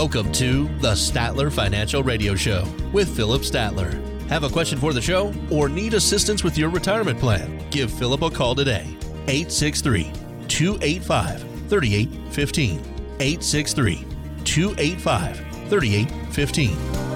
Welcome to the Statler Financial Radio Show with Phillip Statler. Have a question for the show or need assistance with your retirement plan? Give Phillip a call today. 863 285 3815. 863 285 3815.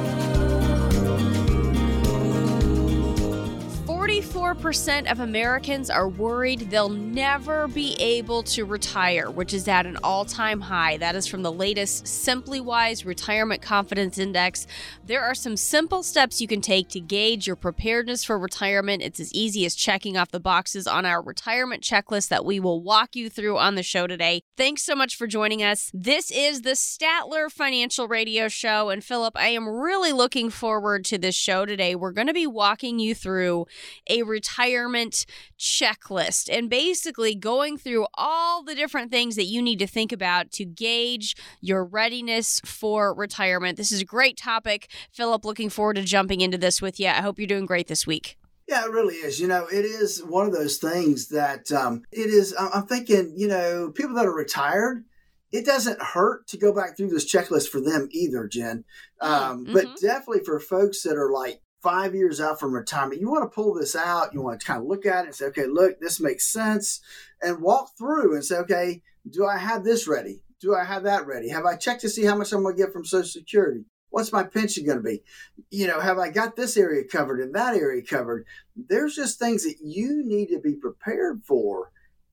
44% of Americans are worried they'll never be able to retire, which is at an all time high. That is from the latest SimplyWise Retirement Confidence Index. There are some simple steps you can take to gauge your preparedness for retirement. It's as easy as checking off the boxes on our retirement checklist that we will walk you through on the show today. Thanks so much for joining us. This is the Statler Financial Radio Show. And Phillip, I am really looking forward to this show today. We're going to be walking you through a retirement checklist and basically going through all the different things that you need to think about to gauge your readiness for retirement. This is a great topic. Phillip, looking forward to jumping into this with you. I hope you're doing great this week. Yeah, it really is. You know, it is one of those things that um, it is. I'm thinking, you know, people that are retired, it doesn't hurt to go back through this checklist for them either, Jen. Um, mm-hmm. But definitely for folks that are like five years out from retirement, you want to pull this out. You want to kind of look at it and say, okay, look, this makes sense, and walk through and say, okay, do I have this ready? Do I have that ready? Have I checked to see how much I'm going to get from Social Security? What's my pension going to be? You know, have I got this area covered and that area covered? There's just things that you need to be prepared for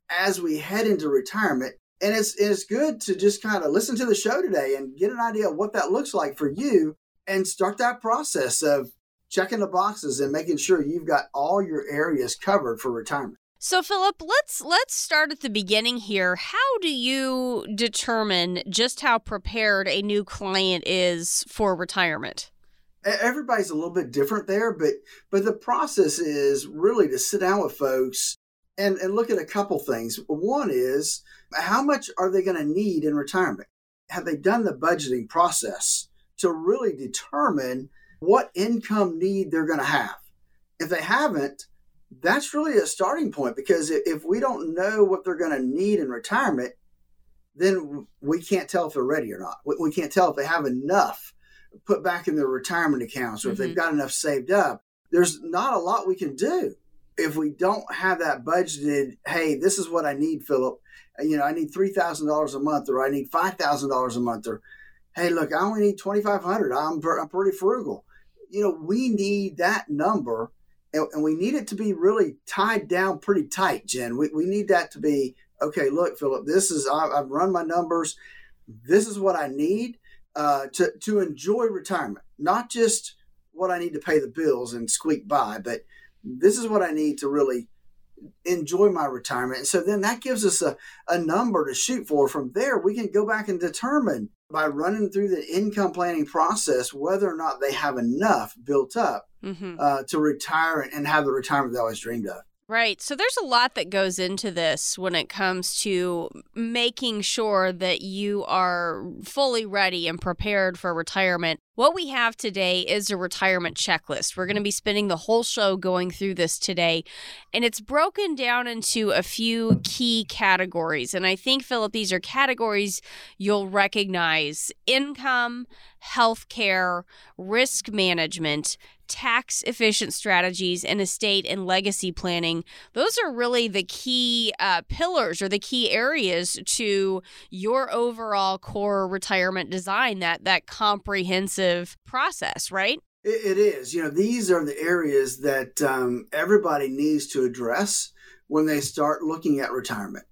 as we head into retirement. And it's, it's good to just kind of listen to the show today and get an idea of what that looks like for you and start that process of checking the boxes and making sure you've got all your areas covered for retirement. So Phillip, let's let's start at the beginning here. How do you determine just how prepared a new client is for retirement? Everybody's a little bit different there, but but the process is really to sit down with folks and, and look at a couple things. One is how much are they going to need in retirement? Have they done the budgeting process to really determine what income need they're going to have. If they haven't, that's really a starting point because if we don't know what they're going to need in retirement, then we can't tell if they're ready or not. We can't tell if they have enough put back in their retirement accounts or mm-hmm. if they've mm-hmm. got enough saved up. There's not a lot we can do if we don't have that budgeted. Hey, this is what I need, Phillip. You know, I need three thousand dollars a month, or I need five thousand dollars a month, or hey, look, I only need twenty five hundred. I'm I'm pretty frugal you know, we need that number and, and, we need it to be really tied down pretty tight, Jen. We, we need that to be okay. Look, Phillip, this is, I, have run my numbers. This is what I need uh, to, to enjoy retirement, not just what I need to pay the bills and squeak by, but this is what I need to really enjoy my retirement. And so then that gives us a, a number to shoot for. From there, we can go back and determine by running through the income planning process whether or not they have enough built up mm-hmm. uh, to retire and have the retirement they always dreamed of. Right. So there's a lot that goes into this when it comes to making sure that you are fully ready and prepared for retirement. What we have today is a retirement checklist. We're going to be spending the whole show going through this today, and it's broken down into a few key categories. And I think, Phillip, these are categories you'll recognize income, healthcare, risk management, tax efficient strategies and estate and legacy planning. Those are really the key uh, pillars or the key areas to your overall core retirement design that that comprehensive process right? It is. You know these are the areas that um, everybody needs to address when they start looking at retirement.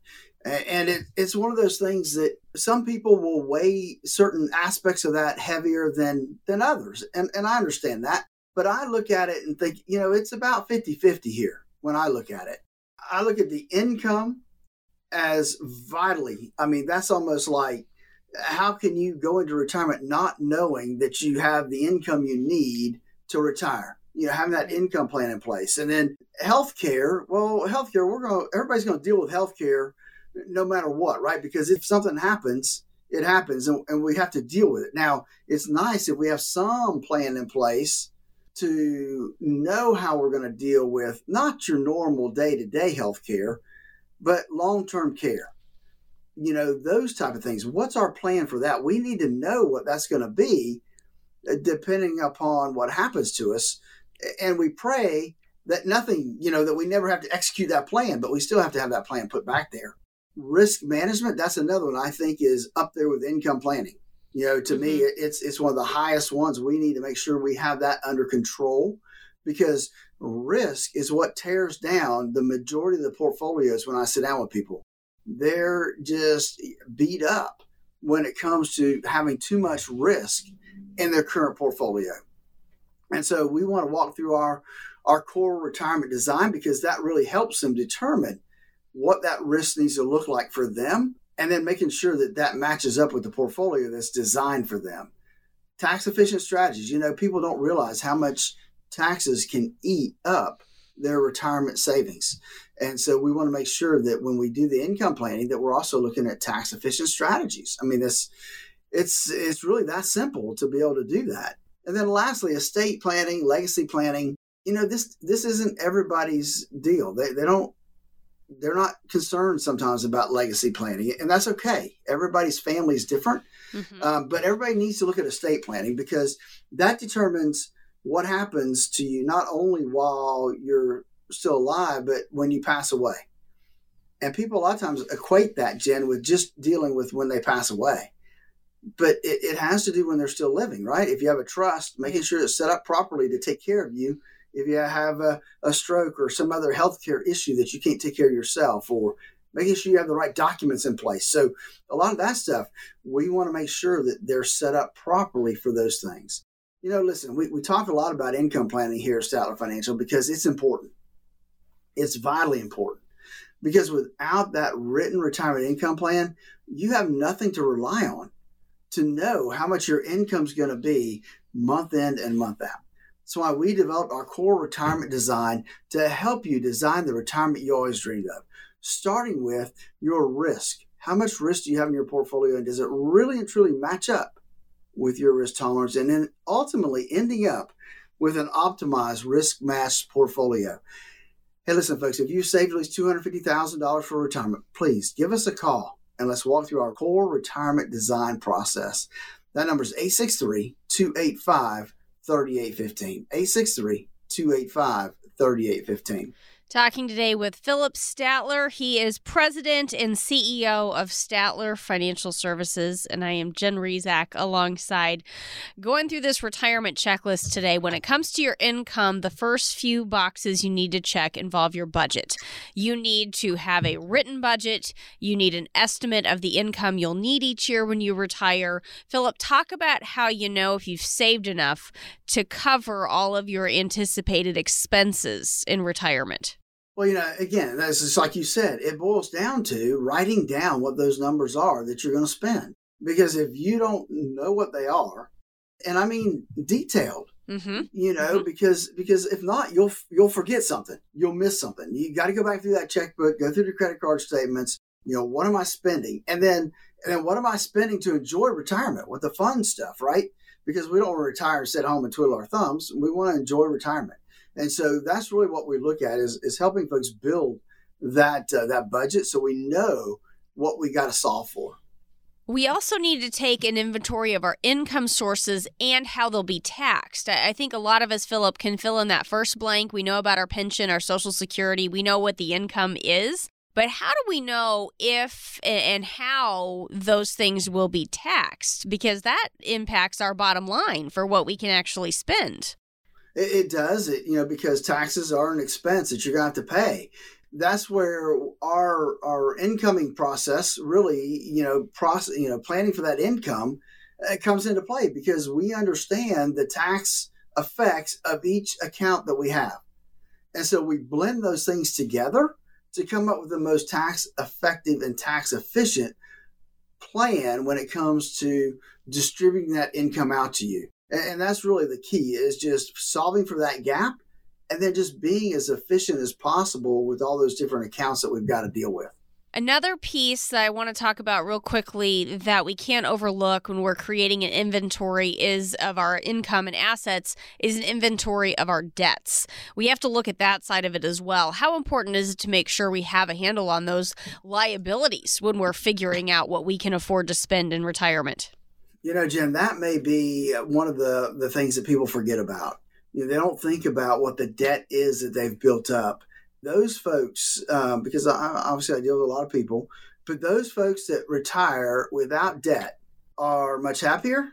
And it, it's one of those things that some people will weigh certain aspects of that heavier than than others. And and i understand that but I look at it and think, you know, it's about 50 50 here when I look at it. I look at the income as vitally, I mean, that's almost like how can you go into retirement not knowing that you have the income you need to retire? You know, having that income plan in place. And then healthcare, well, healthcare, we're going to, everybody's going to deal with healthcare no matter what, right? Because if something happens, it happens and, and we have to deal with it. Now, it's nice if we have some plan in place to know how we're going to deal with not your normal day to day health care, but long term care. you know, those type of things. What's our plan for that? We need to know what that's going to be uh, depending upon what happens to us. And we pray that nothing, you know, that we never have to execute that plan, but we still have to have that plan put back there. Risk management, that's another one I think is up there with income planning. You know, to mm-hmm. me, it's it's one of the highest ones. We need to make sure we have that under control because risk is what tears down the majority of the portfolios when I sit down with people. They're just beat up when it comes to having too much risk in their current portfolio. And so we want to walk through our our core retirement design because that really helps them determine what that risk needs to look like for them and then making sure that that matches up with the portfolio that's designed for them. Tax efficient strategies. You know, people don't realize how much taxes can eat up their retirement savings. And so we want to make sure that when we do the income planning that we're also looking at tax efficient strategies. I mean, this it's it's really that simple to be able to do that. And then lastly, estate planning, legacy planning. You know, this this isn't everybody's deal. They they don't they're not concerned sometimes about legacy planning, and that's okay. Everybody's family is different, mm-hmm. um, but everybody needs to look at estate planning because that determines what happens to you not only while you're still alive, but when you pass away. And people a lot of times equate that, Jen, with just dealing with when they pass away. But it, it has to do when they're still living, right? If you have a trust, making sure it's set up properly to take care of you if you have a, a stroke or some other healthcare issue that you can't take care of yourself, or making sure you have the right documents in place. So, a lot of that stuff, we want to make sure that they're set up properly for those things. You know, listen, we, we talk a lot about income planning here at Statler Financial because it's important. It's vitally important because without that written retirement income plan, you have nothing to rely on to know how much your income is going to be month in and month out. That's why we developed our core retirement design to help you design the retirement you always dreamed of, starting with your risk. How much risk do you have in your portfolio, and does it really and truly match up with your risk tolerance? And then ultimately ending up with an optimized risk matched portfolio. Hey, listen, folks, if you saved at least $250,000 for retirement, please give us a call and let's walk through our core retirement design process. That number is 863 285 3815. 863 285 3815. Talking today with Phillip Statler. He is president and CEO of Statler Financial Services, and I am Jen Rizak alongside going through this retirement checklist today. When it comes to your income, the first few boxes you need to check involve your budget. You need to have a written budget, you need an estimate of the income you'll need each year when you retire. Phillip, talk about how you know if you've saved enough to cover all of your anticipated expenses in retirement. Well, you know, again, that's just like you said, it boils down to writing down what those numbers are that you're going to spend. Because if you don't know what they are, and I mean detailed, mm-hmm. you know, mm-hmm. because because if not, you'll you'll forget something, you'll miss something. You got to go back through that checkbook, go through the credit card statements. You know, what am I spending, and then and then what am I spending to enjoy retirement with the fun stuff, right? Because we don't want to retire and sit home and twiddle our thumbs. We want to enjoy retirement. And so that's really what we look at is, is helping folks build that uh, that budget so we know what we got to solve for. We also need to take an inventory of our income sources and how they'll be taxed. I think a lot of us, Phillip, can fill in that first blank. We know about our pension, our Social Security, we know what the income is. But how do we know if and how those things will be taxed? Because that impacts our bottom line for what we can actually spend. It, it does, it, you know, because taxes are an expense that you're going to have to pay. That's where our our incoming process really, you know, process, you know, planning for that income uh, comes into play because we understand the tax effects of each account that we have. And so we blend those things together to come up with the most tax effective and tax efficient plan when it comes to distributing that income out to you. And that's really the key is just solving for that gap and then just being as efficient as possible with all those different accounts that we've got to deal with. Another piece that I want to talk about real quickly that we can't overlook when we're creating an inventory is of our income and assets is an inventory of our debts. We have to look at that side of it as well. How important is it to make sure we have a handle on those liabilities when we're figuring out what we can afford to spend in retirement? You know, Jim, that may be one of the, the things that people forget about. You know, they don't think about what the debt is that they've built up those folks, um, because I, obviously I deal with a lot of people, but those folks that retire without debt are much happier,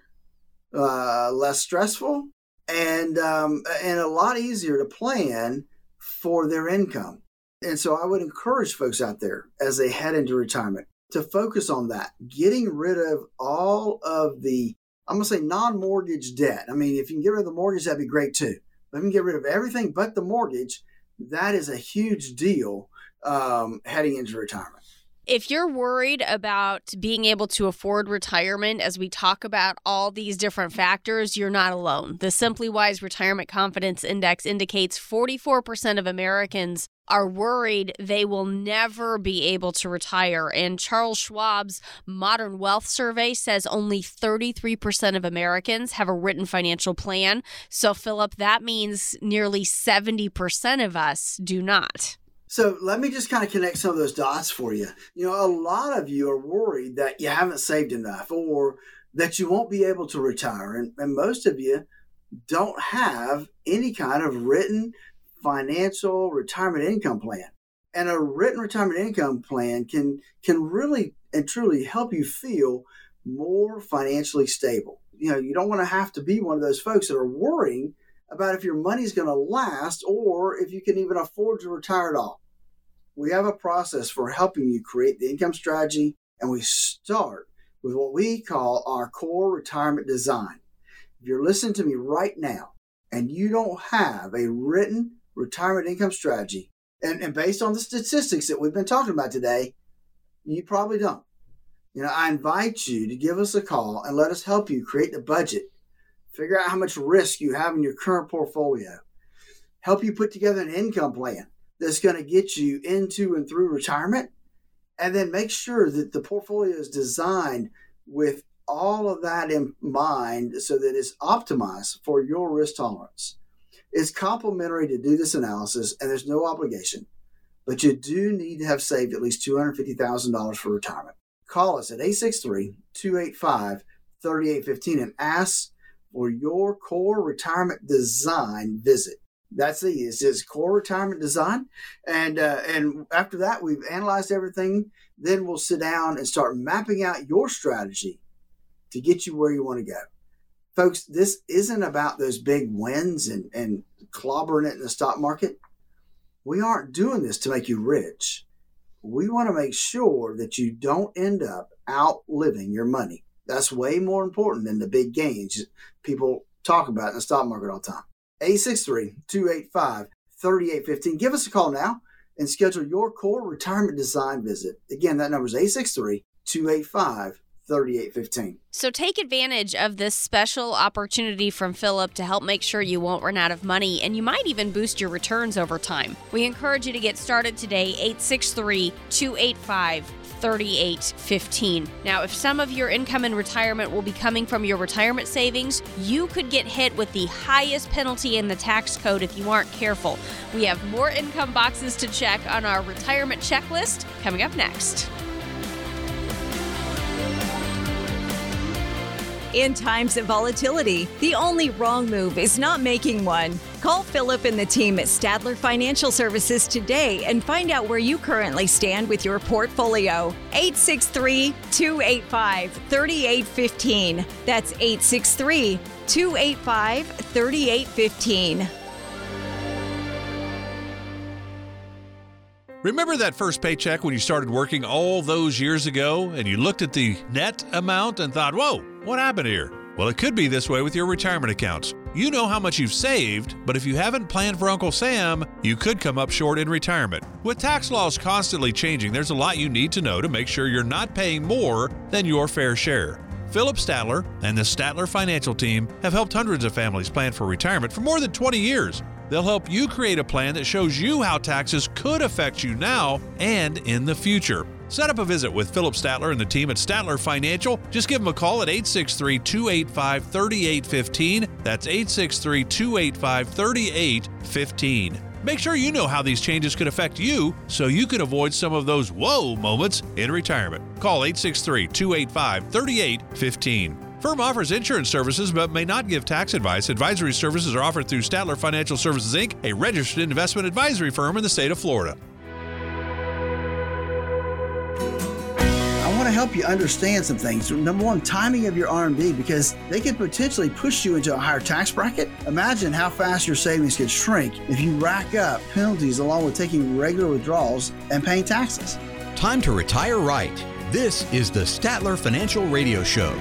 uh, less stressful, and um, and a lot easier to plan for their income. And so I would encourage folks out there as they head into retirement to focus on that, getting rid of all of the I'm gonna say non-mortgage debt. I mean, if you can get rid of the mortgage, that'd be great too. But if you can get rid of everything but the mortgage, that is a huge deal um, heading into retirement. If you're worried about being able to afford retirement, as we talk about all these different factors, you're not alone. The SimplyWise Retirement Confidence Index indicates 44% of Americans are worried they will never be able to retire. And Charles Schwab's Modern Wealth Survey says only 33% of Americans have a written financial plan. So, Phillip, that means nearly 70% of us do not. So let me just kind of connect some of those dots for you. You know, a lot of you are worried that you haven't saved enough or that you won't be able to retire. And, and most of you don't have any kind of written financial retirement income plan. And a written retirement income plan can can really and truly help you feel more financially stable. You know, you don't want to have to be one of those folks that are worrying about if your money's going to last or if you can even afford to retire at all. We have a process for helping you create the income strategy, and we start with what we call our core retirement design. If you're listening to me right now and you don't have a written retirement income strategy. And, and based on the statistics that we've been talking about today, you probably don't. You know, I invite you to give us a call and let us help you create the budget, figure out how much risk you have in your current portfolio, help you put together an income plan that's going to get you into and through retirement, and then make sure that the portfolio is designed with all of that in mind so that it's optimized for your risk tolerance. It's complimentary to do this analysis, and there's no obligation, but you do need to have saved at least $250,000 for retirement. Call us at 863 285 3815 and ask for your core retirement design visit. That's the it's just core retirement design, and uh, and after that we've analyzed everything. Then we'll sit down and start mapping out your strategy to get you where you want to go folks, this isn't about those big wins and, and clobbering it in the stock market. We aren't doing this to make you rich. We want to make sure that you don't end up outliving your money. That's way more important than the big gains people talk about in the stock market all the time. 863 285 3815. Give us a call now and schedule your core retirement design visit. Again, that number is 863 285 3815. So take advantage of this special opportunity from Phillip to help make sure you won't run out of money and you might even boost your returns over time. We encourage you to get started today 863 285 3815. Now, if some of your income in retirement will be coming from your retirement savings, you could get hit with the highest penalty in the tax code if you aren't careful. We have more income boxes to check on our retirement checklist coming up next. In times of volatility, the only wrong move is not making one. Call Phillip and the team at Statler Financial Services today and find out where you currently stand with your portfolio. 863 285 3815. That's 863 285 3815. Remember that first paycheck when you started working all those years ago and you looked at the net amount and thought, whoa, what happened here? Well, it could be this way with your retirement accounts. You know how much you've saved, but if you haven't planned for Uncle Sam, you could come up short in retirement. With tax laws constantly changing, there's a lot you need to know to make sure you're not paying more than your fair share. Phillip Statler and the Statler Financial Team have helped hundreds of families plan for retirement for more than 20 years. They'll help you create a plan that shows you how taxes could affect you now and in the future. Set up a visit with Phillip Statler and the team at Statler Financial. Just give them a call at 863 285 3815. That's 863 285 3815. Make sure you know how these changes could affect you so you can avoid some of those whoa moments in retirement. Call 863 285 3815. Firm offers insurance services but may not give tax advice. Advisory services are offered through Statler Financial Services Inc., a registered investment advisory firm in the state of Florida. Want to help you understand some things. Number one, timing of your RMD because they could potentially push you into a higher tax bracket. Imagine how fast your savings could shrink if you rack up penalties along with taking regular withdrawals and paying taxes. Time to retire right. This is the Statler Financial Radio Show.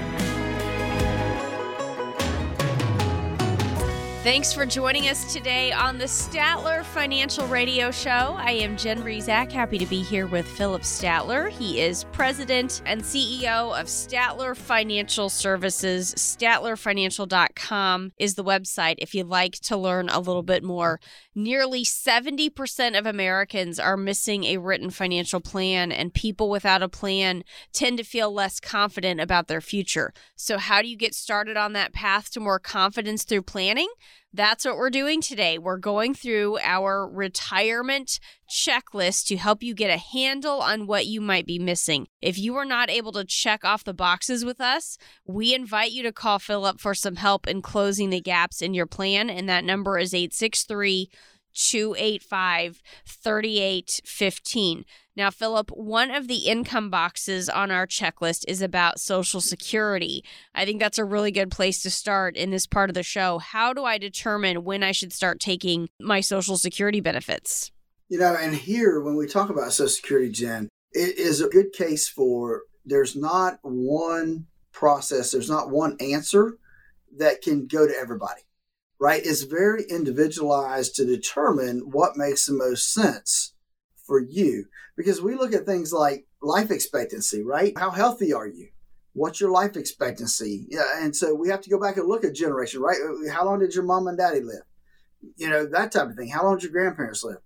Thanks for joining us today on the Statler Financial Radio Show. I am Jen Rizak, happy to be here with Phillip Statler. He is president and CEO of Statler Financial Services. StatlerFinancial.com is the website if you'd like to learn a little bit more. Nearly 70% of Americans are missing a written financial plan, and people without a plan tend to feel less confident about their future. So, how do you get started on that path to more confidence through planning? That's what we're doing today. We're going through our retirement checklist to help you get a handle on what you might be missing. If you are not able to check off the boxes with us, we invite you to call Phillip for some help in closing the gaps in your plan. And that number is 863 285 3815. Now, Phillip, one of the income boxes on our checklist is about Social Security. I think that's a really good place to start in this part of the show. How do I determine when I should start taking my Social Security benefits? You know, and here, when we talk about Social Security, Jen, it is a good case for there's not one process, there's not one answer that can go to everybody, right? It's very individualized to determine what makes the most sense for you because we look at things like life expectancy, right? How healthy are you? What's your life expectancy? Yeah, and so we have to go back and look at generation, right? Uh, how long did your mom and daddy live? You know, that type of thing. How long did your grandparents live?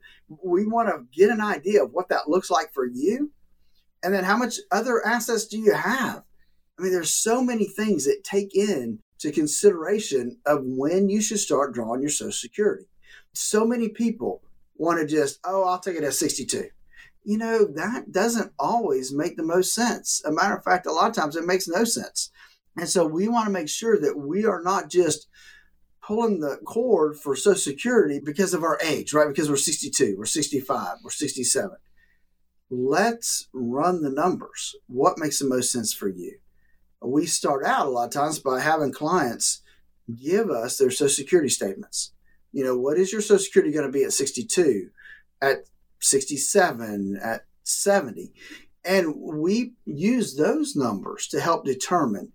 We want to get an idea of what that looks like for you. And then how much other assets do you have? I mean, there's so many things that take in to consideration of when you should start drawing your Social Security. So many people want to just, oh, I'll take it at 62. You know, that doesn't always make the most sense. A matter of fact, a lot of times it makes no sense. And so we want to make sure that we are not just pulling the cord for Social Security because of our age, right? Because we're 62, we're 65, we're 67. Let's run the numbers. What makes the most sense for you? We start out a lot of times by having clients give us their Social Security statements you know, what is your Social Security going to be at 62, at 67, at 70? And we use those numbers to help determine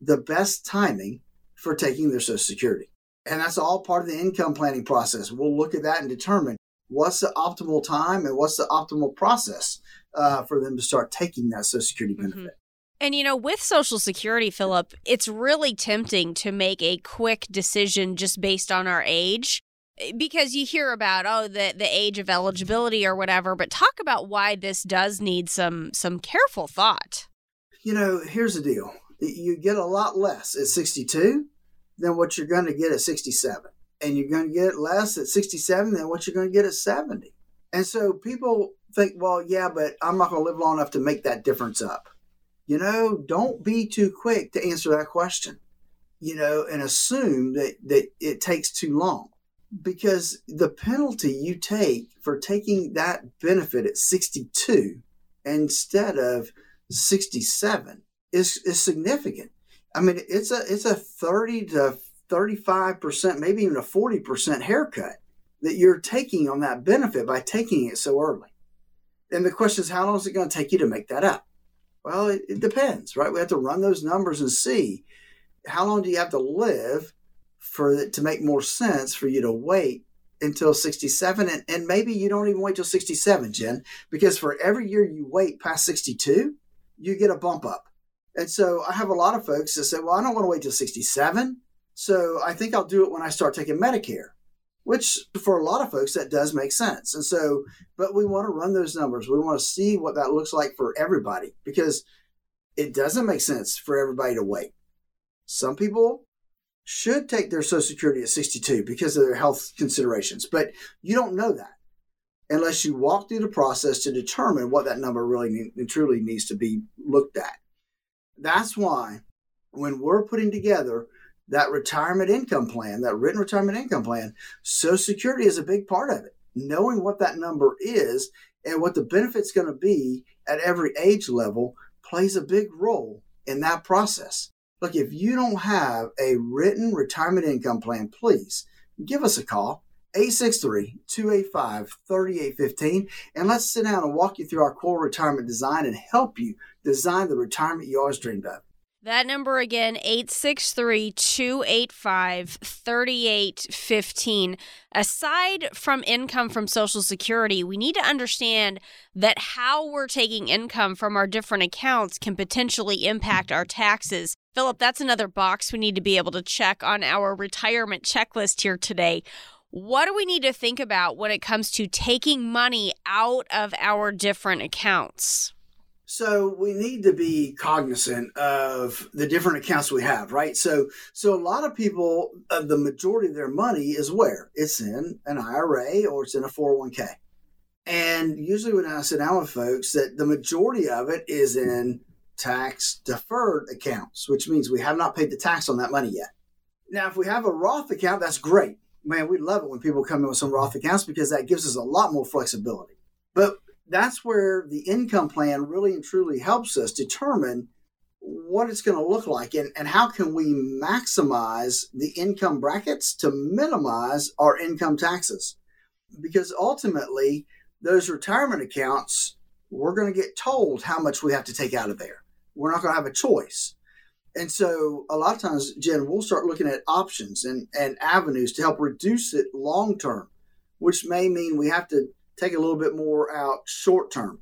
the best timing for taking their Social Security. And that's all part of the income planning process. We'll look at that and determine what's the optimal time and what's the optimal process uh, for them to start taking that Social Security mm-hmm. benefit. Mm-hmm. And you know, with Social Security, Phillip, it's really tempting to make a quick decision just based on our age eh, because you hear about oh the the age of eligibility or whatever, but talk about why this does need some some careful thought. You know, here's the deal. You get a lot less at 62 than what you're going to get at 67. And you're going to get less at 67 than what you're going to get at 70. And so people think, well, yeah, but I'm not going to live long enough to make that difference up you know, don't be too quick to answer that question, you know, and assume that, that it takes too long because the penalty you take for taking that benefit at 62 instead of 67 is, is significant. I mean, it's a, it's a 30 to 35%, maybe even a 40% haircut that you're taking on that benefit by taking it so early. And the question is, how long is it going to take you to make that up? Well, it, it depends, right? We have to run those numbers and see how long do you have to live for it to make more sense for you to wait until 67 and, and maybe you don't even wait till 67 jen because for every year you wait past 62 you get a bump up and so i have a lot of folks that say well i don't want to wait till 67 so i think i'll do it when i start taking medicare which for a lot of folks that does make sense. And so, but we want to run those numbers. We want to see what that looks like for everybody because it doesn't make sense for everybody to wait. Some people should take their Social Security at 62 because of their health considerations, but you don't know that unless you walk through the process to determine what that number really and truly needs to be looked at. That's why when we're putting together that retirement income plan, that written retirement income plan, Social Security is a big part of it. Knowing what that number is and what the benefit's going to be at every age level plays a big role in that process. Look, if you don't have a written retirement income plan, please give us a call. 863-285-3815 and let's sit down and walk you through our core retirement design and help you design the retirement you always dreamed of. That number again, 863 285 3815. Aside from income from Social Security, we need to understand that how we're taking income from our different accounts can potentially impact our taxes. Phillip, that's another box we need to be able to check on our retirement checklist here today. What do we need to think about when it comes to taking money out of our different accounts? So we need to be cognizant of the different accounts we have, right? So, so a lot of people, uh, the majority of their money is where it's in an IRA or it's in a 401k. And usually when I sit down with folks that the majority of it is in tax deferred accounts, which means we have not paid the tax on that money yet. Now, if we have a Roth account, that's great. Man, we love it when people come in with some Roth accounts because that gives us a lot more flexibility. But that's where the income plan really and truly helps us determine what it's going to look like and, and how can we maximize the income brackets to minimize our income taxes. Because ultimately those retirement accounts we're going to get told how much we have to take out of there. We're not going to have a choice. And so a lot of times jen we'll start looking at options and, and avenues to help reduce it long term which may mean we have to take a little bit more out short term.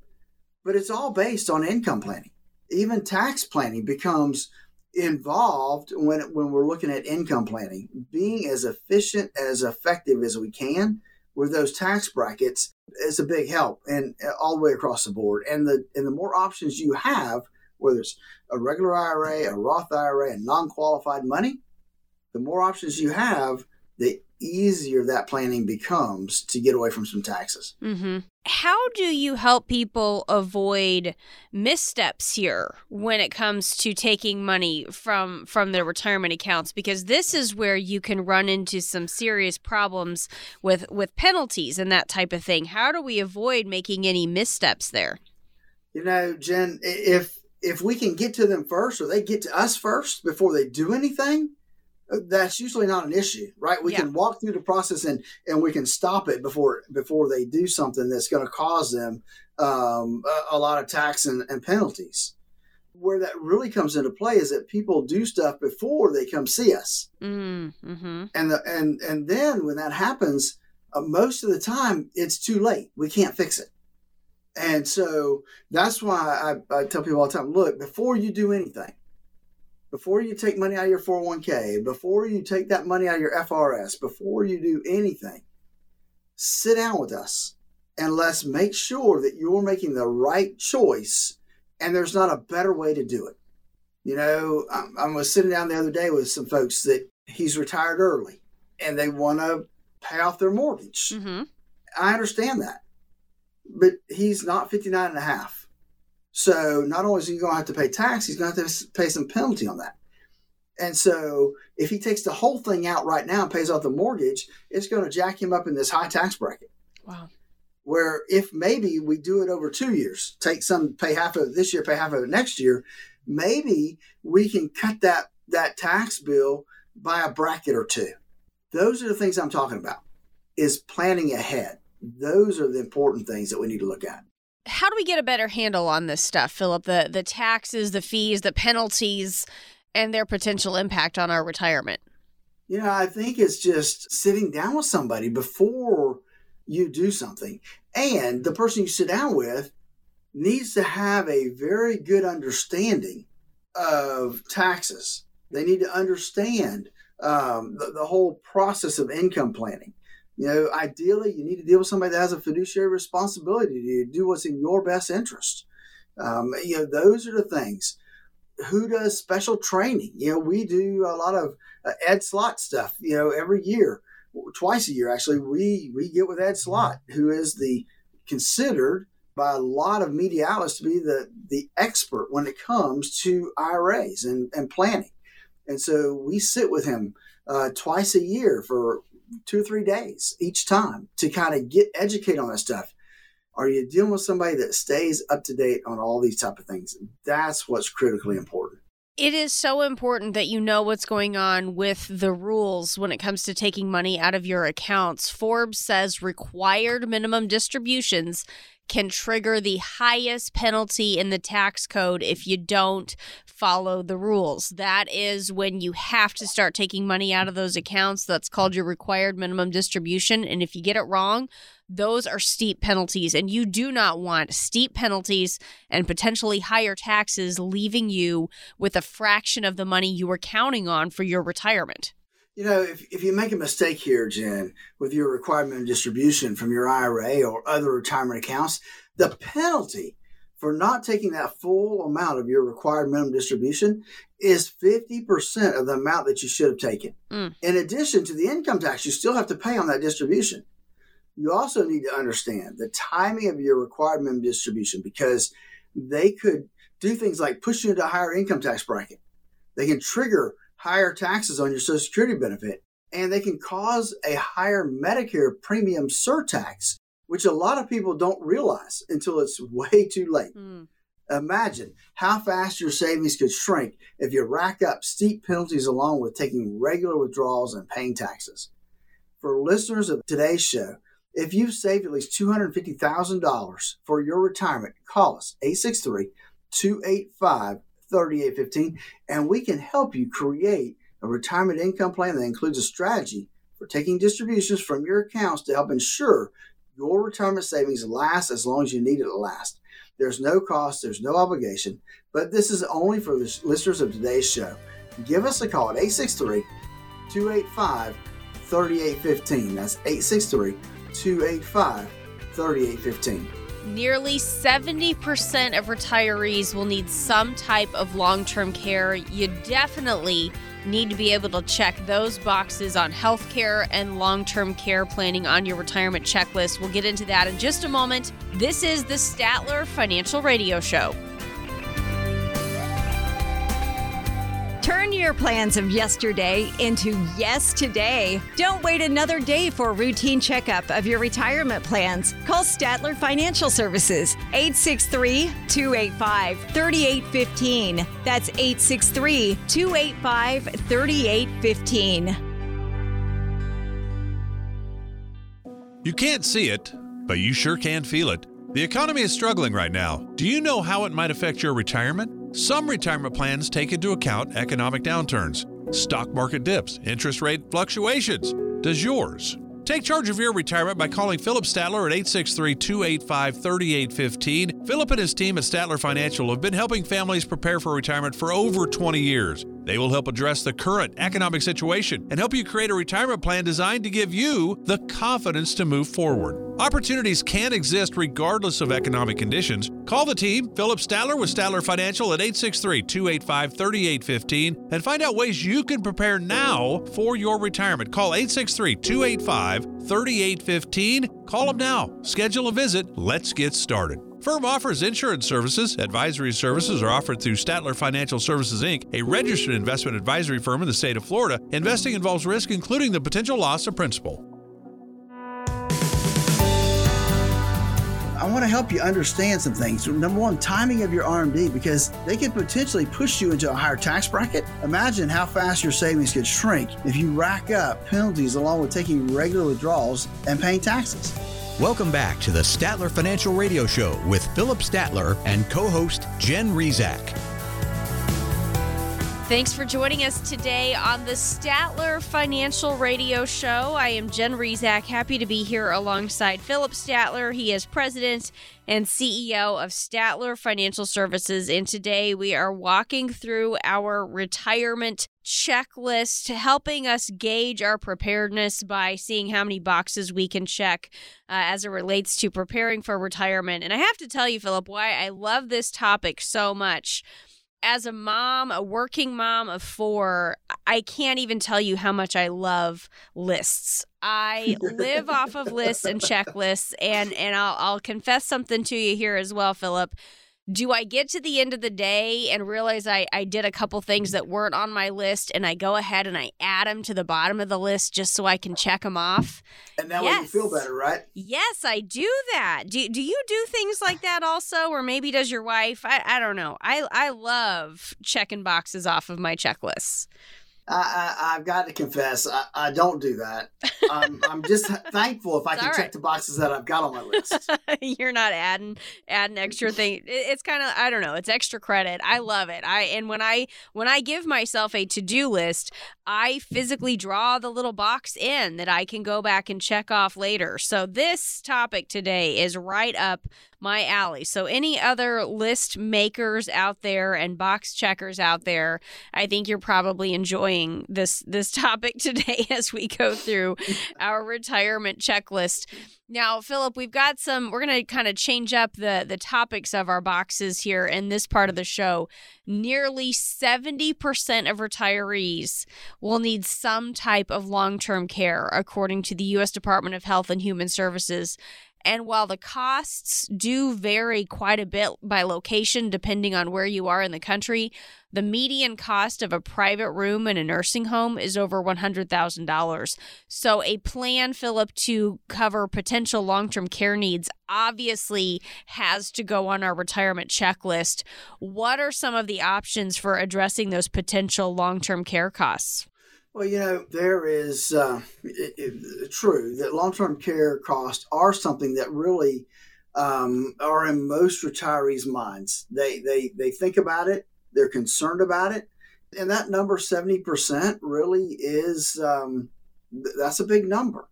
But it's all based on income planning. Even tax planning becomes involved when when we're looking at income planning. Being as efficient as effective as we can with those tax brackets is a big help and all the way across the board. And the and the more options you have, whether it's a regular IRA, a Roth IRA, and non-qualified money, the more options you have, the easier that planning becomes to get away from some taxes. Mm-hmm. How do you help people avoid missteps here when it comes to taking money from from their retirement accounts? Because this is where you can run into some serious problems with with penalties and that type of thing. How do we avoid making any missteps there? You know, Jen, if if we can get to them first or they get to us first before they do anything, that's usually not an issue, right? We yeah. can walk through the process and and we can stop it before before they do something that's going to cause them um, a, a, lot of tax and, and, penalties. Where that really comes into play is that people do stuff before they come see us, mm, mm-hmm. and the, and and then when that happens, uh, most of the time it's too late. We can't fix it. And so that's why I, I tell people all the time: look, before you do anything, before you take money out of your 401k, before you take that money out of your FRS, before you do anything, sit down with us and let's make sure that you're making the right choice and there's not a better way to do it. You know, I, I was sitting down the other day with some folks that he's retired early and they want to pay off their mortgage. Mm-hmm. I understand that. But he's not 59 and a half so not only is he going to have to pay tax, he's going to have to pay some penalty on that. And so if he takes the whole thing out right now and pays off the mortgage, it's going to jack him up in this high tax bracket. Wow. Where if maybe we do it over two years, take some, pay half of it this year, pay half of it next year, maybe we can cut that that tax bill by a bracket or two. Those are the things I'm talking about. Is planning ahead. Those are the important things that we need to look at how do we get a better handle on this stuff, Phillip? The the taxes, the fees, the penalties, and their potential impact on our retirement. You know, I think it's just sitting down with somebody before you do something. And the person you sit down with needs to have a very good understanding of taxes. They need to understand um, the, the whole process of income planning. You know, ideally, you need to deal with somebody that has a fiduciary responsibility to do what's in your best interest. Um, you know, those are the things. Who does special training? You know, we do a lot of uh, Ed Slott stuff. You know, every year, twice a year actually. We we get with Ed Slott, who is the considered by a lot of media outlets to be the the expert when it comes to IRAs and, and planning. And so we sit with him uh, twice a year for two or three days each time to kind of get educated on that stuff. Are you dealing with somebody that stays up to date on all these type of things? That's what's critically important. It is so important that you know what's going on with the rules when it comes to taking money out of your accounts. Forbes says required minimum distributions can trigger the highest penalty in the tax code if you don't follow the rules. That is when you have to start taking money out of those accounts. That's called your required minimum distribution. And if you get it wrong, those are steep penalties. And you do not want steep penalties and potentially higher taxes leaving you with a fraction of the money you were counting on for your retirement. You know, if, if you make a mistake here, Jen, with your required minimum distribution from your IRA or other retirement accounts, the penalty for not taking that full amount of your required minimum distribution is 50% of the amount that you should have taken. Mm. In addition to the income tax, you still have to pay on that distribution. You also need to understand the timing of your required minimum distribution because they could do things like push you into a higher income tax bracket. They can trigger higher taxes on your Social Security benefit, and they can cause a higher Medicare premium surtax, which a lot of people don't realize until it's way too late. Mm. Imagine how fast your savings could shrink if you rack up steep penalties along with taking regular withdrawals and paying taxes. For listeners of today's show, if you've saved at least $250,000 for your retirement, call us 863 285 3815, and we can help you create a retirement income plan that includes a strategy for taking distributions from your accounts to help ensure your retirement savings last as long as you need it to last. There's no cost, there's no obligation, but this is only for the listeners of today's show. Give us a call at 863 285 3815. That's 863 285 3815. Nearly 70% of retirees will need some type of long term care. You definitely need to be able to check those boxes on healthcare and long term care planning on your retirement checklist. We'll get into that in just a moment. This is the Statler Financial Radio Show. Turn your plans of yesterday into yes today. Don't wait another day for a routine checkup of your retirement plans. Call Statler Financial Services 863 285 3815. That's 863 285 3815. You can't see it, but you sure can feel it. The economy is struggling right now. Do you know how it might affect your retirement? Some retirement plans take into account economic downturns, stock market dips, interest rate fluctuations. Does yours? Take charge of your retirement by calling Phillip Statler at 863 285 3815. Phillip and his team at Statler Financial have been helping families prepare for retirement for over 20 years. They will help address the current economic situation and help you create a retirement plan designed to give you the confidence to move forward. Opportunities can exist regardless of economic conditions. Call the team, Phillip Statler with Statler Financial at 863 285 3815 and find out ways you can prepare now for your retirement. Call 863 285 3815. Call them now. Schedule a visit. Let's get started. Firm offers insurance services. Advisory services are offered through Statler Financial Services Inc., a registered investment advisory firm in the state of Florida. Investing involves risk, including the potential loss of principal. I want to help you understand some things. Number one, timing of your RMD because they could potentially push you into a higher tax bracket. Imagine how fast your savings could shrink if you rack up penalties along with taking regular withdrawals and paying taxes. Welcome back to the Statler Financial Radio Show with Phillip Statler and co host Jen Rizak. Thanks for joining us today on the Statler Financial Radio Show. I am Jen Rizak, happy to be here alongside Phillip Statler. He is president and CEO of Statler Financial Services. And today we are walking through our retirement checklist, helping us gauge our preparedness by seeing how many boxes we can check uh, as it relates to preparing for retirement. And I have to tell you, Phillip, why I love this topic so much as a mom, a working mom of four, I can't even tell you how much I love lists. I live off of lists and checklists, and and I'll I'll confess something to you here as well, Phillip do I get to the end of the day and realize I, I did a couple things that weren't on my list and I go ahead and I add them to the bottom of the list just so I can check them off? And that yes. way you feel better, right? Yes, I do that. Do, do you do things like that also? Or maybe does your wife? I, I don't know. I, I love checking boxes off of my checklists. I, have got to confess, I, I, don't do that. I'm, I'm just thankful if I can check the boxes that I've got on my list. You're not adding adding extra thing. It's kind of I don't know. It's extra credit. I love it. I and when I when I give myself a to do list, I physically draw the little box in that I can go back and check off later. So this topic today is right up my alley. So, any other list makers out there and box checkers out there, I think you're probably enjoying this this topic today as we go through our retirement checklist. Now, Phillip, we've got some. We're going to kind of change up the the topics of our boxes here in this part of the show. Nearly seventy percent of retirees will need some type of long term care, according to the U.S. Department of Health and Human Services. And while the costs do vary quite a bit by location, depending on where you are in the country, the median cost of a private room in a nursing home is over $100,000. So, a plan, Phillip, to cover potential long term care needs obviously has to go on our retirement checklist. What are some of the options for addressing those potential long term care costs? Well, you know, there is uh, it, it, true that long term care costs are something that really um, are in most retirees' minds. They, they, they think about it, they're concerned about it. And that number, 70%, really is um, that's a big number.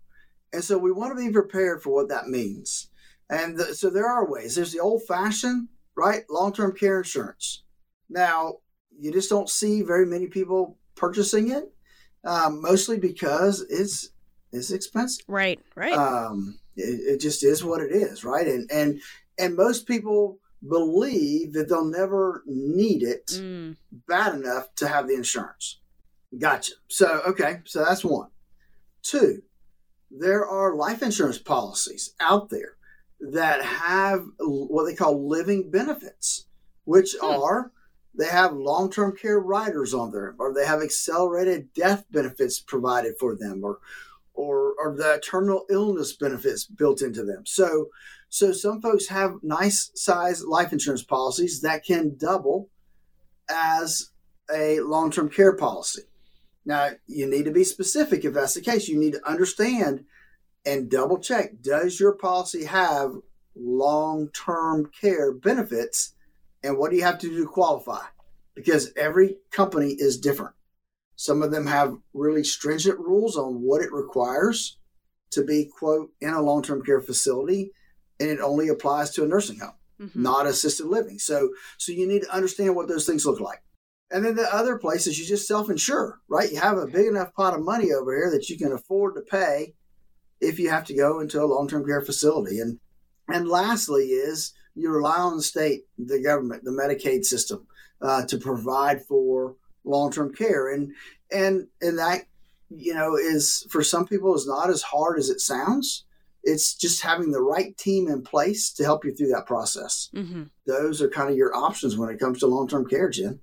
And so we want to be prepared for what that means. And the, so there are ways. There's the old fashioned, right? Long term care insurance. Now, you just don't see very many people purchasing it um, mostly because it's it's expensive. Right, right. Um, it, it, just is what it is, right? And and and most people believe that they'll never need it mm. bad enough to have the insurance. Gotcha. So okay, so that's one. Two, there are life insurance policies out there that have what they call living benefits, which hmm. are they have long term care riders on there, or they have accelerated death benefits provided for them, or or, or the terminal illness benefits built into them. So, so some folks have nice size life insurance policies that can double as a long term care policy. Now, you need to be specific if that's the case. You need to understand and double check does your policy have long term care benefits and what do you have to do to qualify? Because every company is different. Some of them have really stringent rules on what it requires to be, quote, in a long term care facility, and it only applies to a nursing home, mm-hmm. not assisted living. So, so you need to understand what those things look like. And then the other places, you just self insure, right? You have a big enough pot of money over here that you can afford to pay if you have to go into a long term care facility. And and lastly is you rely on the state, the government, the Medicaid system uh, to provide for long-term care, and and and that you know is for some people is not as hard as it sounds. It's just having the right team in place to help you through that process. Mm-hmm. Those are kind of your options when it comes to long-term care, Jen.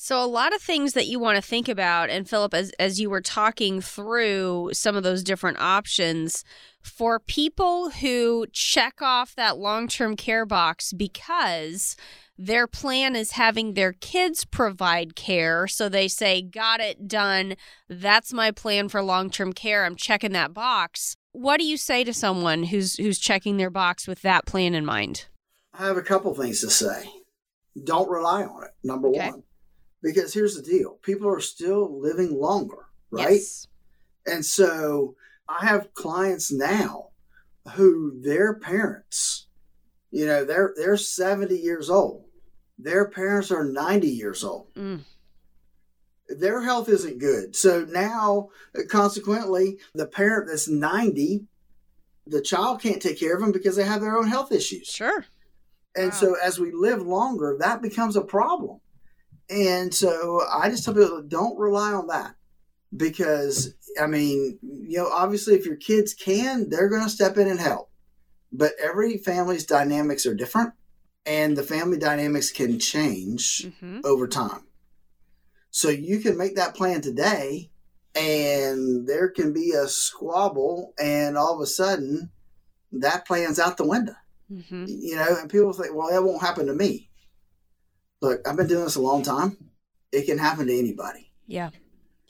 So a lot of things that you want to think about, and Phillip as as you were talking through some of those different options, for people who check off that long term care box because their plan is having their kids provide care. So they say, Got it done. That's my plan for long term care. I'm checking that box. What do you say to someone who's who's checking their box with that plan in mind? I have a couple things to say. Don't rely on it. Number okay. one Because here's the deal people are still living longer, right? Yes. And so I have clients now who their parents, you know, they're they're 70 years old. Their parents are 90 years old. Mm. Their health isn't good. So now consequently, the parent that's 90, the child can't take care of them because they have their own health issues. Sure. And Wow. so as we live longer, that becomes a problem. And so I just tell people don't rely on that because I mean, you know, obviously if your kids can, they're going to step in and help. But every family's dynamics are different and the family dynamics can change hmm over time. So you can make that plan today and there can be a squabble and all of a sudden that plan's out the window hmm you know, and people think, well, that won't happen to me. Look, I've been doing this a long time. It can happen to anybody. Yeah.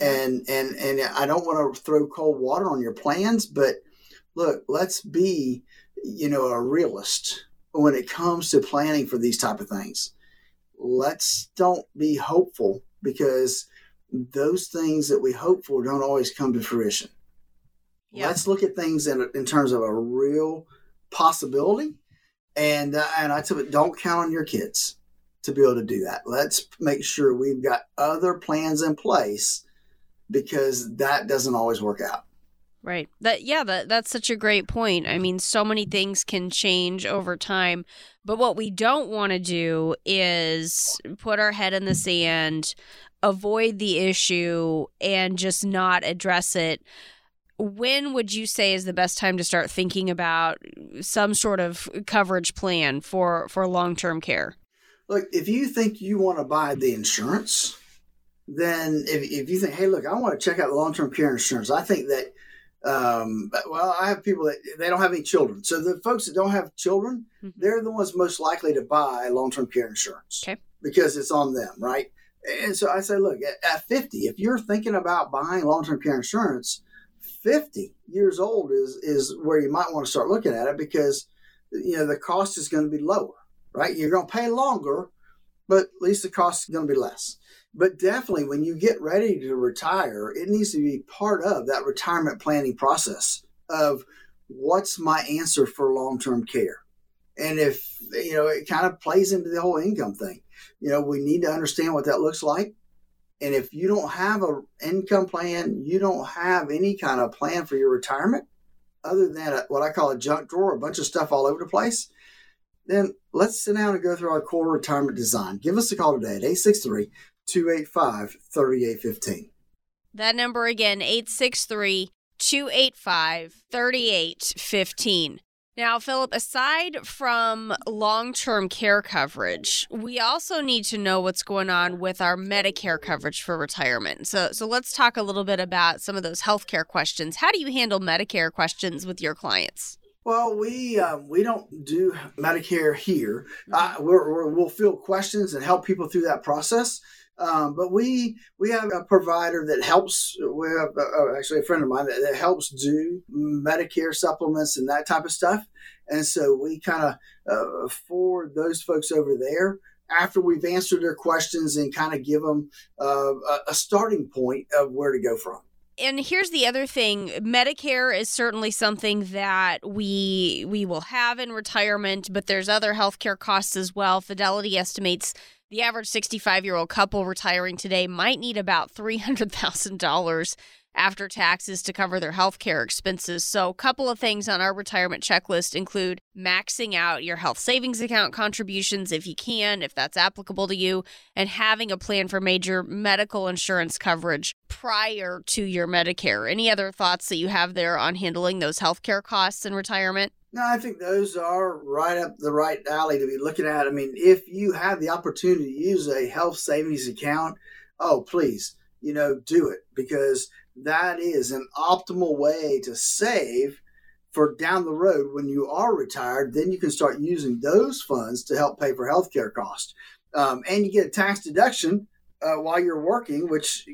And and and I don't want to throw cold water on your plans, but look, let's be, you know, a realist when it comes to planning for these type of things. Let's don't be hopeful because those things that we hope for don't always come to fruition. Yeah. Let's look at things in, in terms of a real possibility. And uh, and I tell you, don't count on your kids to be able to do that. Let's make sure we've got other plans in place because that doesn't always work out. Right. That yeah, that that's such a great point. I mean, so many things can change over time, but what we don't want to do is put our head in the sand, avoid the issue and just not address it. When would you say is the best time to start thinking about some sort of coverage plan for for long-term care? Look, if you think you want to buy the insurance, then if, if you think, hey, look, I want to check out the long term care insurance, I think that, um, well, I have people that they don't have any children. So the folks that don't have children, Mhm. they're the ones most likely to buy long term care insurance Okay. because it's on them, right? And so I say, look, at, at 50, if you're thinking about buying long term care insurance, 50 years old is, is where you might want to start looking at it because, you know, the cost is going to be lower right? You're going to pay longer, but at least the cost is going to be less. But definitely, when you get ready to retire, it needs to be part of that retirement planning process of what's my answer for long term care. And if, you know, it kind of plays into the whole income thing. You know, we need to understand what that looks like. And if you don't have an income plan, you don't have any kind of plan for your retirement, other than a, what I call a junk drawer, a bunch of stuff all over the place, then let's sit down and go through our core retirement design. Give us a call today at 863 285 3815. That number again, 863 285 3815. Now, Phillip, aside from long term care coverage, we also need to know what's going on with our Medicare coverage for retirement. So, so let's talk a little bit about some of those healthcare questions. How do you handle Medicare questions with your clients? Well, we um, we don't do Medicare here. Uh, we're, we're, we'll field questions and help people through that process. Um, but we we have a provider that helps. We have uh, actually a friend of mine that, that helps do Medicare supplements and that type of stuff. And so we kind of uh, forward those folks over there after we've answered their questions and kind of give them uh, a, a starting point of where to go from. And here's the other thing. Medicare is certainly something that we we will have in retirement but there's other healthcare costs as well. Fidelity estimates the average 65 year old couple retiring today might need about $300000 after taxes to cover their healthcare expenses so a couple of things on our retirement checklist include maxing out your health savings account contributions if you can if that's applicable to you and having a plan for major medical insurance coverage prior to your Medicare. Any other thoughts that you have there on handling those healthcare costs in retirement? No, I think those are right up the right alley to be looking at. I mean, if you have the opportunity to use a health savings account, oh, please, you know, do it because that is an optimal way to save for down the road when you are retired. Then you can start using those funds to help pay for healthcare costs. Um, and you get a tax deduction uh, while you're working, which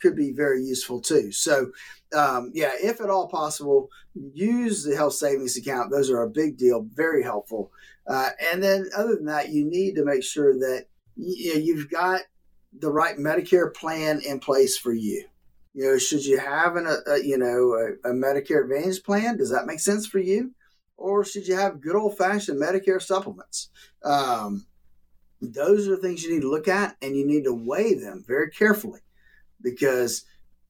could be very useful too. So, um, yeah, if at all possible, use the health savings account. Those are a big deal, very helpful. Uh, and then, other than that, you need to make sure that you've got the right Medicare plan in place for you. You know, should you have an, a, a you know a, a, Medicare Advantage plan? Does that make sense for you, or should you have good old fashioned Medicare supplements? Um, those are the things you need to look at, and you need to weigh them very carefully because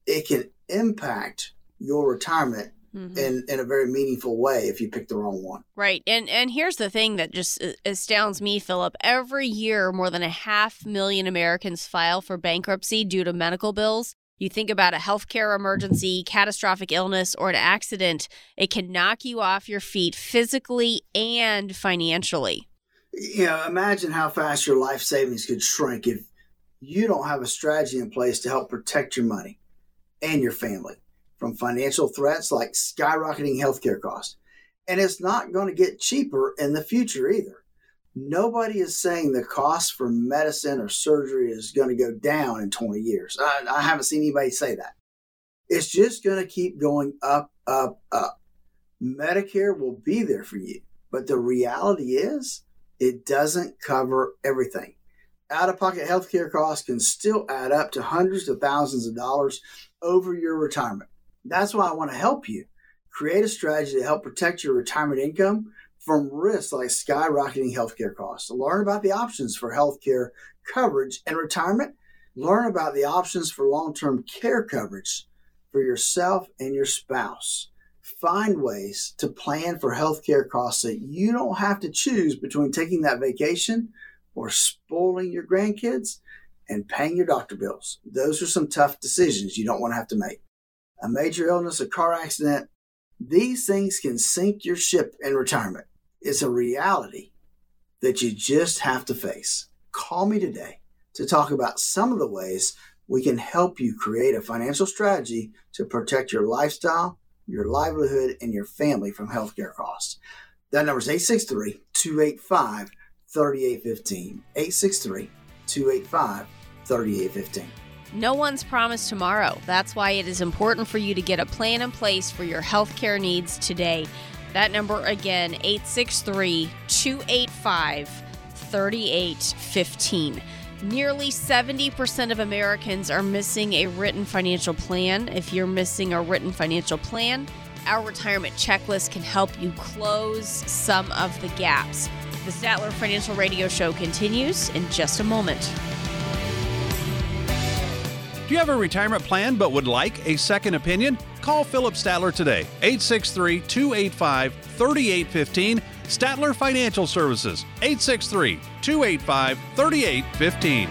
it can impact your retirement Mm-hmm. in in a very meaningful way if you pick the wrong one. Right. And and here's the thing that just astounds me, Phillip. Every year more than a half million Americans file for bankruptcy due to medical bills. You think about a healthcare emergency, catastrophic illness, or an accident, it can knock you off your feet physically and financially. You know, imagine how fast your life savings could shrink if you don't have a strategy in place to help protect your money and your family from financial threats like skyrocketing healthcare costs. And it's not going to get cheaper in the future either. Nobody is saying the cost for medicine or surgery is going to go down in 20 years. I, I haven't seen anybody say that. It's just going to keep going up, up, up. Medicare will be there for you. But the reality is, it doesn't cover everything. Out of pocket healthcare costs can still add up to hundreds of thousands of dollars over your retirement. That's why I want to help you create a strategy to help protect your retirement income from risks like skyrocketing healthcare costs. Learn about the options for healthcare coverage and retirement. Learn about the options for long term care coverage for yourself and your spouse. Find ways to plan for healthcare costs that you don't have to choose between taking that vacation or spoiling your grandkids and paying your doctor bills. Those are some tough decisions you don't want to have to make a major illness, a car accident, these things can sink your ship in retirement. It's a reality that you just have to face. Call me today to talk about some of the ways we can help you create a financial strategy to protect your lifestyle, your livelihood, and your family from healthcare costs. That number is 863 285 3815. 863 285 3815. No one's promised tomorrow. That's why it is important for you to get a plan in place for your healthcare needs today. That number again, 863 285 3815. Nearly 70% of Americans are missing a written financial plan. If you're missing a written financial plan, our retirement checklist can help you close some of the gaps. The Statler Financial Radio Show continues in just a moment. Do you have a retirement plan but would like a second opinion? Call Phillip Statler today, 863 285 3815. Statler Financial Services, 863 285 3815.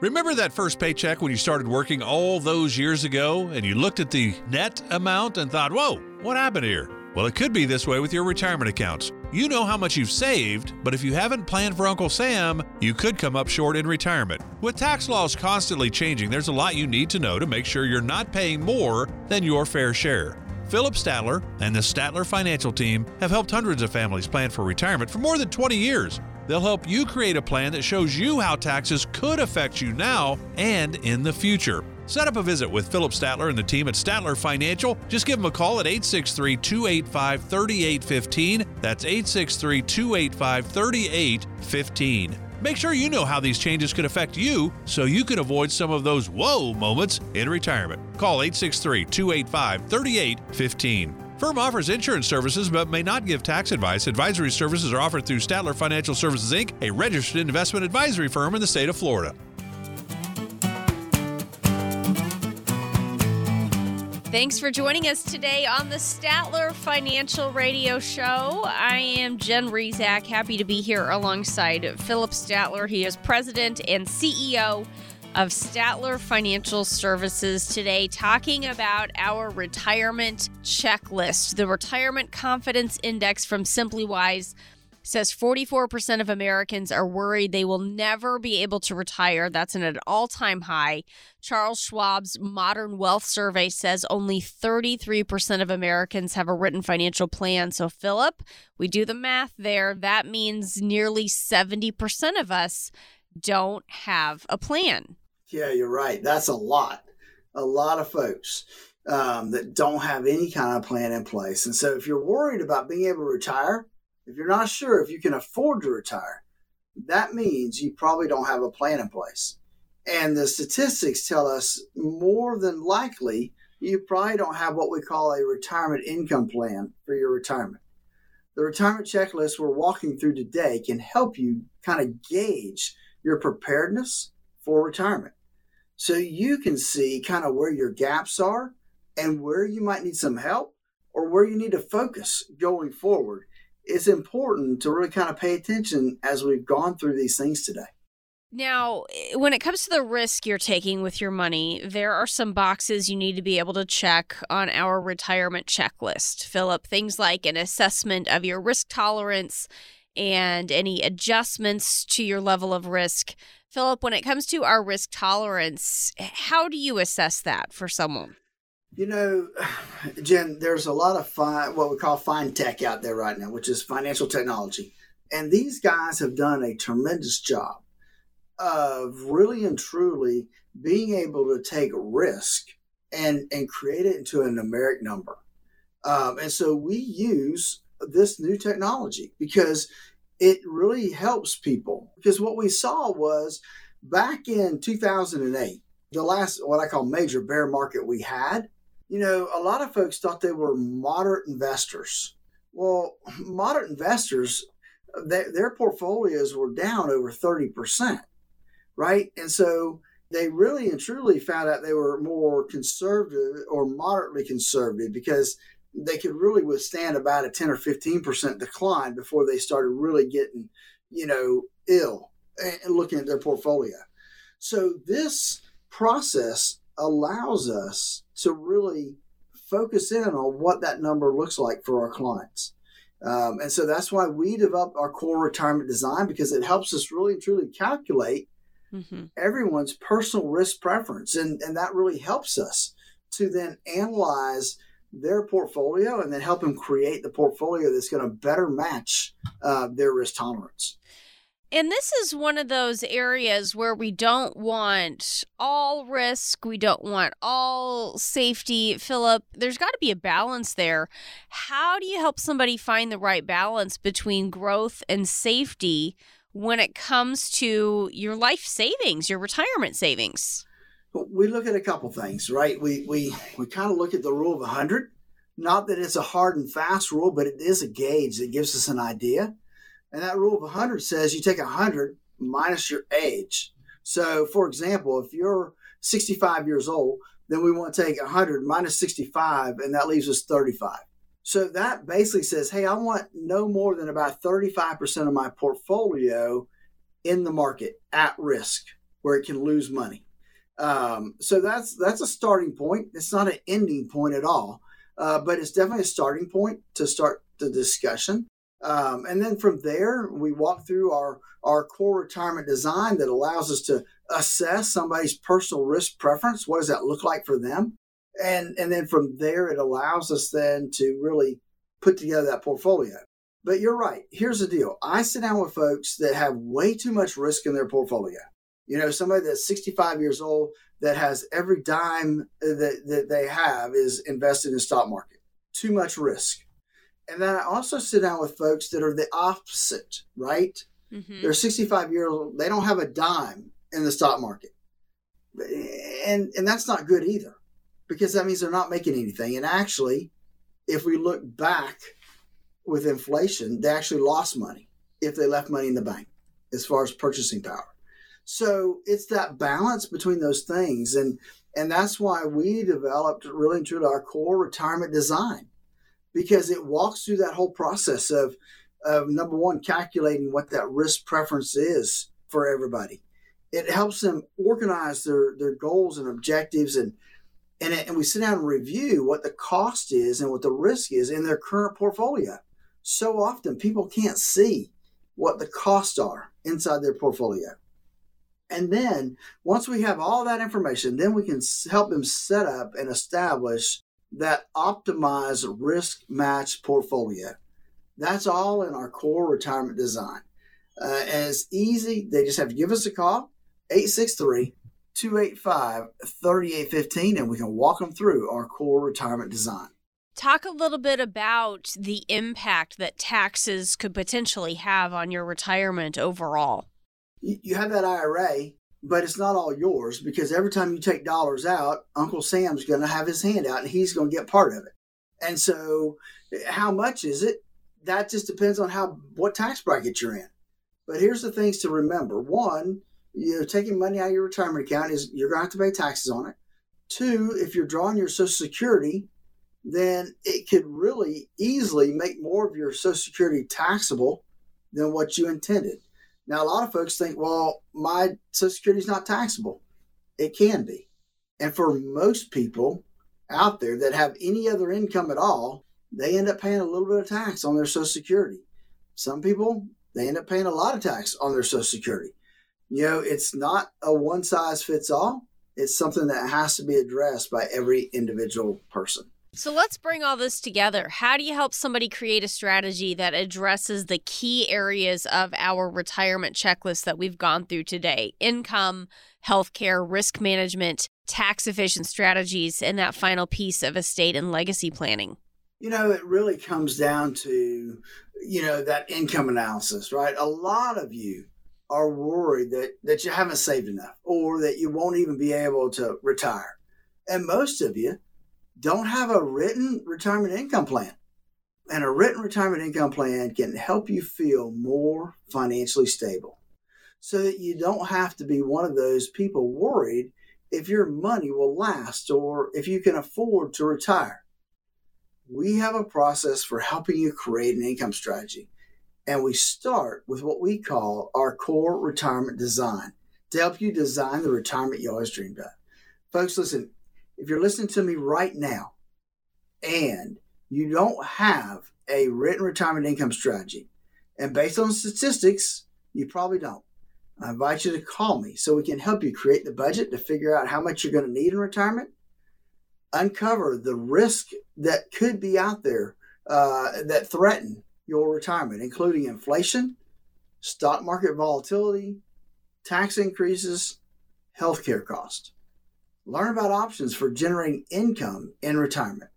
Remember that first paycheck when you started working all those years ago and you looked at the net amount and thought, whoa, what happened here? Well, it could be this way with your retirement accounts. You know how much you've saved, but if you haven't planned for Uncle Sam, you could come up short in retirement. With tax laws constantly changing, there's a lot you need to know to make sure you're not paying more than your fair share. Phillip Statler and the Statler Financial Team have helped hundreds of families plan for retirement for more than 20 years. They'll help you create a plan that shows you how taxes could affect you now and in the future. Set up a visit with Phillip Statler and the team at Statler Financial. Just give them a call at 863 285 3815. That's 863 285 3815. Make sure you know how these changes could affect you so you can avoid some of those whoa moments in retirement. Call 863 285 3815. Firm offers insurance services but may not give tax advice. Advisory services are offered through Statler Financial Services Inc., a registered investment advisory firm in the state of Florida. Thanks for joining us today on the Statler Financial Radio Show. I am Jen Rizak, happy to be here alongside Phillip Statler. He is president and CEO of Statler Financial Services today, talking about our retirement checklist, the Retirement Confidence Index from SimplyWise says 44% of Americans are worried they will never be able to retire. That's at an all time high. Charles Schwab's Modern Wealth Survey says only 33% of Americans have a written financial plan. So, Phillip, we do the math there. That means nearly 70% of us don't have a plan. Yeah, you're right. That's a lot. A lot of folks. Um, that don't have any kind of plan in place. And so, if you're worried about being able to retire, if you're not sure if you can afford to retire, that means you probably don't have a plan in place. And the statistics tell us more than likely you probably don't have what we call a retirement income plan for your retirement. The retirement checklist we're walking through today can help you kind of gauge your preparedness for retirement. So you can see kind of where your gaps are and where you might need some help or where you need to focus going forward. It's important to really kind of pay attention as we've gone through these things today. Now, eh, when it comes to the risk you're taking with your money, there are some boxes you need to be able to check on our retirement checklist. Phillip, things like an assessment of your risk tolerance and any adjustments to your level of risk. Phillip, when it comes to our risk tolerance, how do you assess that for someone? You know, Jen, there's a lot of fine, what we call fintech out there right now, which is financial technology. And these guys have done a tremendous job of really and truly being able to take risk and and create it into a numeric number. Um, and so we use this new technology because it really helps people. Because what we saw was back in 2008, the last what I call major bear market we had, you know, a lot of folks thought they were moderate investors. Well, moderate investors, their, their portfolios were down over 30% right? And so they really and truly found out they were more conservative or moderately conservative because they could really withstand about a 10 or 15% decline before they started really getting, you know, ill and looking at their portfolio. So this process allows us to really focus in on what that number looks like for our clients. Um, and so that's why we developed our core retirement design because it helps us really and truly calculate mm-hmm. everyone's personal risk preference. And, and that really helps us to then analyze their portfolio and then help them create the portfolio that's going to better match uh, their risk tolerance. And this is one of those areas where we don't want all risk, we don't want all safety. Phillip, there's got to be a balance there. How do you help somebody find the right balance between growth and safety when it comes to your life savings, your retirement savings? We look at a couple things, right? We we we kind of look at the rule of 100. Not that it's a hard and fast rule, but it is a gauge that gives us an idea. And that rule of 100 says you take 100 minus your age. So, for example, if you're 65 years old, then we want to take 100 minus 65, and that leaves us 35. So that basically says, hey, I want no more than about 35% of my portfolio in the market at risk where it can lose money. Um, so that's that's a starting point. It's not an ending point at all, uh, but it's definitely a starting point to start the discussion. Um, and then from there, we walk through our our core retirement design that allows us to assess somebody's personal risk preference. What does that look like for them? and and then from there it allows us then to really put together that portfolio. But you're right. Here's the deal. I sit down with folks that have way too much risk in their portfolio. You know somebody that's 65 years old that has every dime that, that they have is invested in stock market. Too much risk and then i also sit down with folks that are the opposite right mm-hmm. they're 65 years old they don't have a dime in the stock market and and that's not good either because that means they're not making anything. And actually, if we look back with inflation, they actually lost money if they left money in the bank as far as purchasing power. So it's that balance between those things. And and that's why we developed really and truly our core retirement design because it walks through that whole process of, of number one, calculating what that risk preference is for everybody. It helps them organize their, their goals and objectives and and, and we sit down and review what the cost is and what the risk is in their current portfolio. So often people can't see what the costs are inside their portfolio. And then once we have all that information, then we can help them set up and establish that optimize risk match portfolio. That's all in our core retirement design. Uh, and it's easy. They just have to give us a call, 863 285 3815, and we can walk them through our core retirement design. Talk a little bit about the impact that taxes could potentially have on your retirement overall. You have that IRA, but it's not all yours because every time you take dollars out, Uncle Sam's going to have his hand out and he's going to get part of it. And so, how much is it? That just depends on how what tax bracket you're in. But here's the things to remember: one, you know, taking money out of your retirement account is you're going to have to pay taxes on it. Two, if you're drawing your Social Security, then it could really easily make more of your Social Security taxable than what you intended. Now, a lot of folks think, well, my Social Security is not taxable. It can be. And for most people out there that have any other income at all, they end up paying a little bit of tax on their Social Security. Some people, they end up paying a lot of tax on their Social Security. You know, it's not a one size fits all, it's something that has to be addressed by every individual person. So let's bring all this together. How do you help somebody create a strategy that addresses the key areas of our retirement checklist that we've gone through today? Income, healthcare, risk management, tax efficient strategies, and that final piece of estate and legacy planning. You know, it really comes down to, you know, that income analysis, right? A lot of you are worried that, that you haven't saved enough or that you won't even be able to retire. And most of you don't have a written retirement income plan. And a written retirement income plan can help you feel more financially stable so that you don't have to be one of those people worried if your money will last or if you can afford to retire. We have a process for helping you create an income strategy. And we start with what we call our core retirement design to help you design the retirement you always dreamed of. Folks, listen, if you're listening to me right now and you don't have a written retirement income strategy, and based on statistics, you probably don't. I invite you to call me so we can help you create the budget to figure out how much you're going to need in retirement, uncover the risk that could be out there uh, that threaten your retirement, including inflation, stock market volatility, tax increases, healthcare costs. Learn about options for generating income in retirement.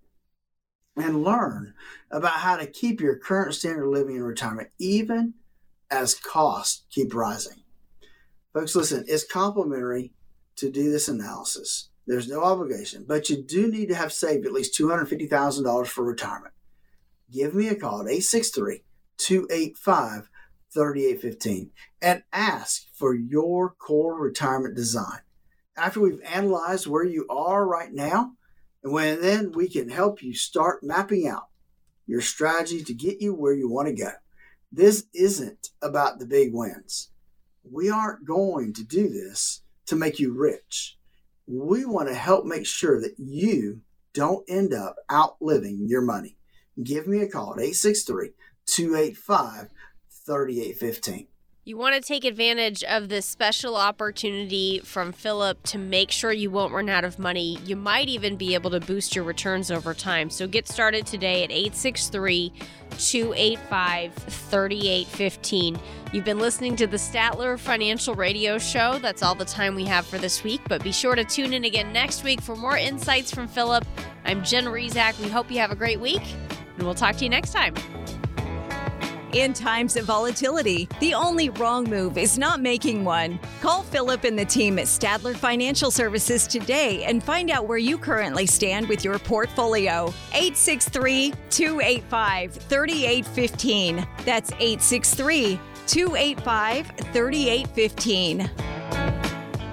And learn about how to keep your current standard of living in retirement even as costs keep rising. Folks, listen, it's complimentary to do this analysis. There's no obligation, but you do need to have saved at least $250,000 for retirement. Give me a call at 863 285 3815 and ask for your core retirement design after we've analyzed where you are right now, and when then we can help you start mapping out your strategy to get you where you want to go. This isn't about the big wins. We aren't going to do this to make you rich. We want to help make sure that you don't end up outliving your money. Give me a call at 863 285 3815. You want to take advantage of this special opportunity from Phillip to make sure you won't run out of money. You might even be able to boost your returns over time. So get started today at 863 285 3815. You've been listening to the Statler Financial Radio Show. That's all the time we have for this week, but be sure to tune in again next week for more insights from Phillip. I'm Jen Rizak. We hope you have a great week, and we'll talk to you next time. In times of volatility, the only wrong move is not making one. Call Phillip and the team at Statler Financial Services today and find out where you currently stand with your portfolio. 863 285 3815. That's 863 285 3815.